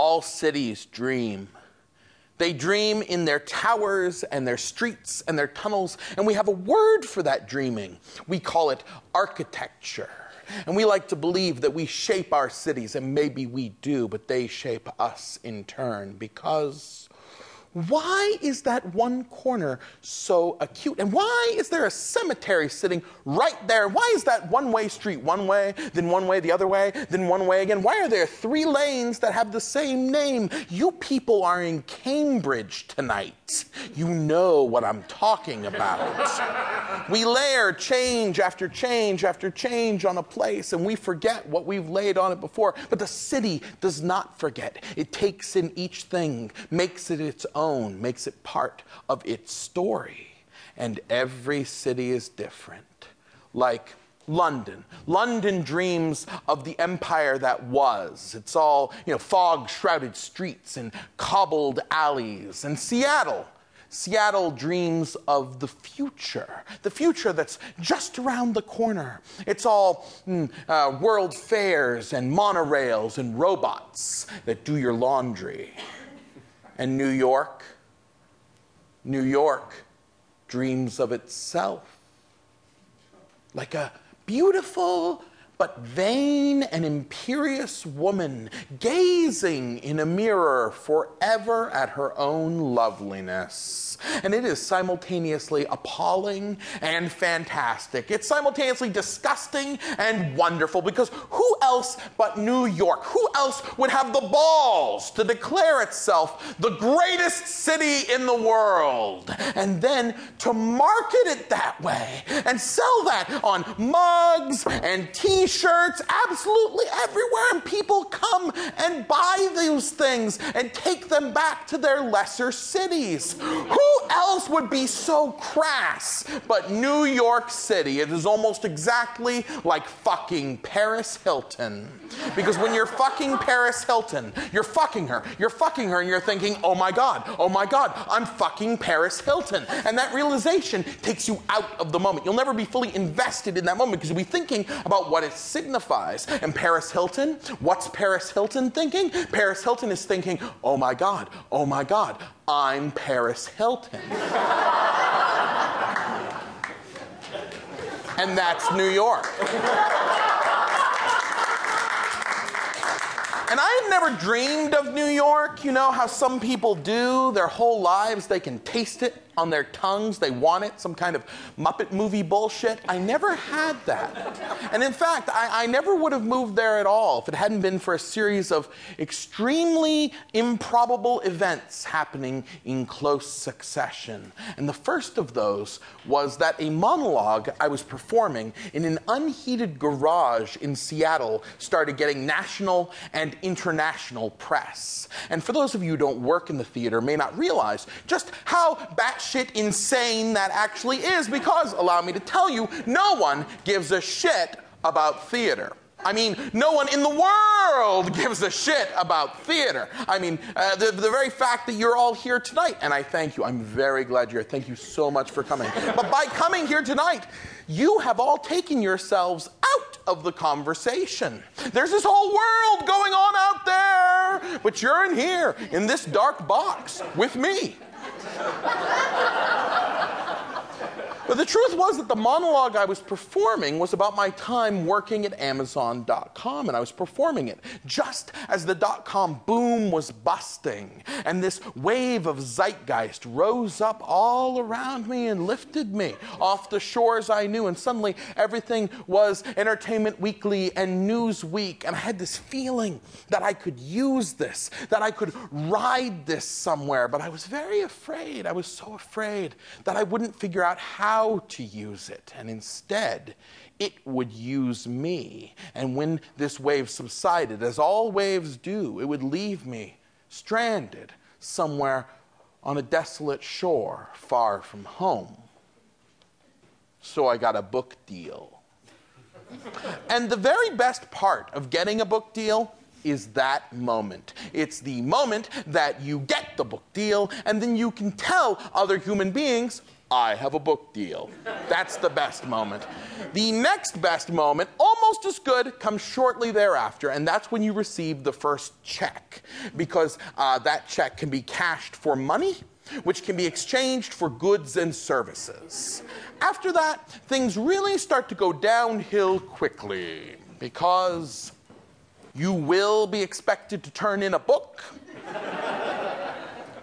all cities dream. They dream in their towers and their streets and their tunnels, and we have a word for that dreaming. We call it architecture. And we like to believe that we shape our cities, and maybe we do, but they shape us in turn because why is that one corner so acute? And why is there a cemetery sitting right there? Why is that one way street one way, then one way the other way, then one way again? Why are there three lanes that have the same name? You people are in Cambridge tonight. You know what I'm talking about. We layer change after change after change on a place, and we forget what we've laid on it before. But the city does not forget. It takes in each thing, makes it its own, makes it part of its story. And every city is different. Like London. London dreams of the empire that was. It's all, you know, fog shrouded streets and cobbled alleys. And Seattle. Seattle dreams of the future, the future that's just around the corner. It's all mm, uh, world fairs and monorails and robots that do your laundry. And New York, New York dreams of itself like a beautiful but vain and imperious woman gazing in a mirror forever at her own loveliness. And it is simultaneously appalling and fantastic. It's simultaneously disgusting and wonderful because who else but New York? Who else would have the balls to declare itself the greatest city in the world and then to market it that way and sell that on mugs and t shirts? Shirts absolutely everywhere, and people come and buy those things and take them back to their lesser cities. Who else would be so crass but New York City? It is almost exactly like fucking Paris Hilton. Because when you're fucking Paris Hilton, you're fucking her, you're fucking her, and you're thinking, oh my God, oh my God, I'm fucking Paris Hilton. And that realization takes you out of the moment. You'll never be fully invested in that moment because you'll be thinking about what it signifies. And Paris Hilton, what's Paris Hilton thinking? Paris Hilton is thinking, oh my God, oh my God, I'm Paris Hilton. and that's New York. And I had never dreamed of New York. You know how some people do their whole lives, they can taste it on their tongues. They want it, some kind of Muppet movie bullshit. I never had that. And in fact, I, I never would have moved there at all if it hadn't been for a series of extremely improbable events happening in close succession. And the first of those was that a monologue I was performing in an unheated garage in Seattle started getting national and international press. And for those of you who don't work in the theater, may not realize just how batshit batshit insane that actually is because, allow me to tell you, no one gives a shit about theater. I mean, no one in the world gives a shit about theater. I mean, uh, the, the very fact that you're all here tonight, and I thank you, I'm very glad you're here. Thank you so much for coming. But by coming here tonight, you have all taken yourselves out of the conversation. There's this whole world going on out there, but you're in here, in this dark box, with me. But the truth was that the monologue I was performing was about my time working at Amazon.com, and I was performing it just as the dot com boom was busting, and this wave of zeitgeist rose up all around me and lifted me off the shores I knew, and suddenly everything was Entertainment Weekly and Newsweek, and I had this feeling that I could use this, that I could ride this somewhere, but I was very afraid. I was so afraid that I wouldn't figure out how how to use it, and instead, it would use me. And when this wave subsided, as all waves do, it would leave me stranded somewhere on a desolate shore far from home. So I got a book deal. and the very best part of getting a book deal is that moment. It's the moment that you get the book deal, and then you can tell other human beings I have a book deal. That's the best moment. The next best moment, almost as good, comes shortly thereafter, and that's when you receive the first check, because uh, that check can be cashed for money, which can be exchanged for goods and services. After that, things really start to go downhill quickly, because you will be expected to turn in a book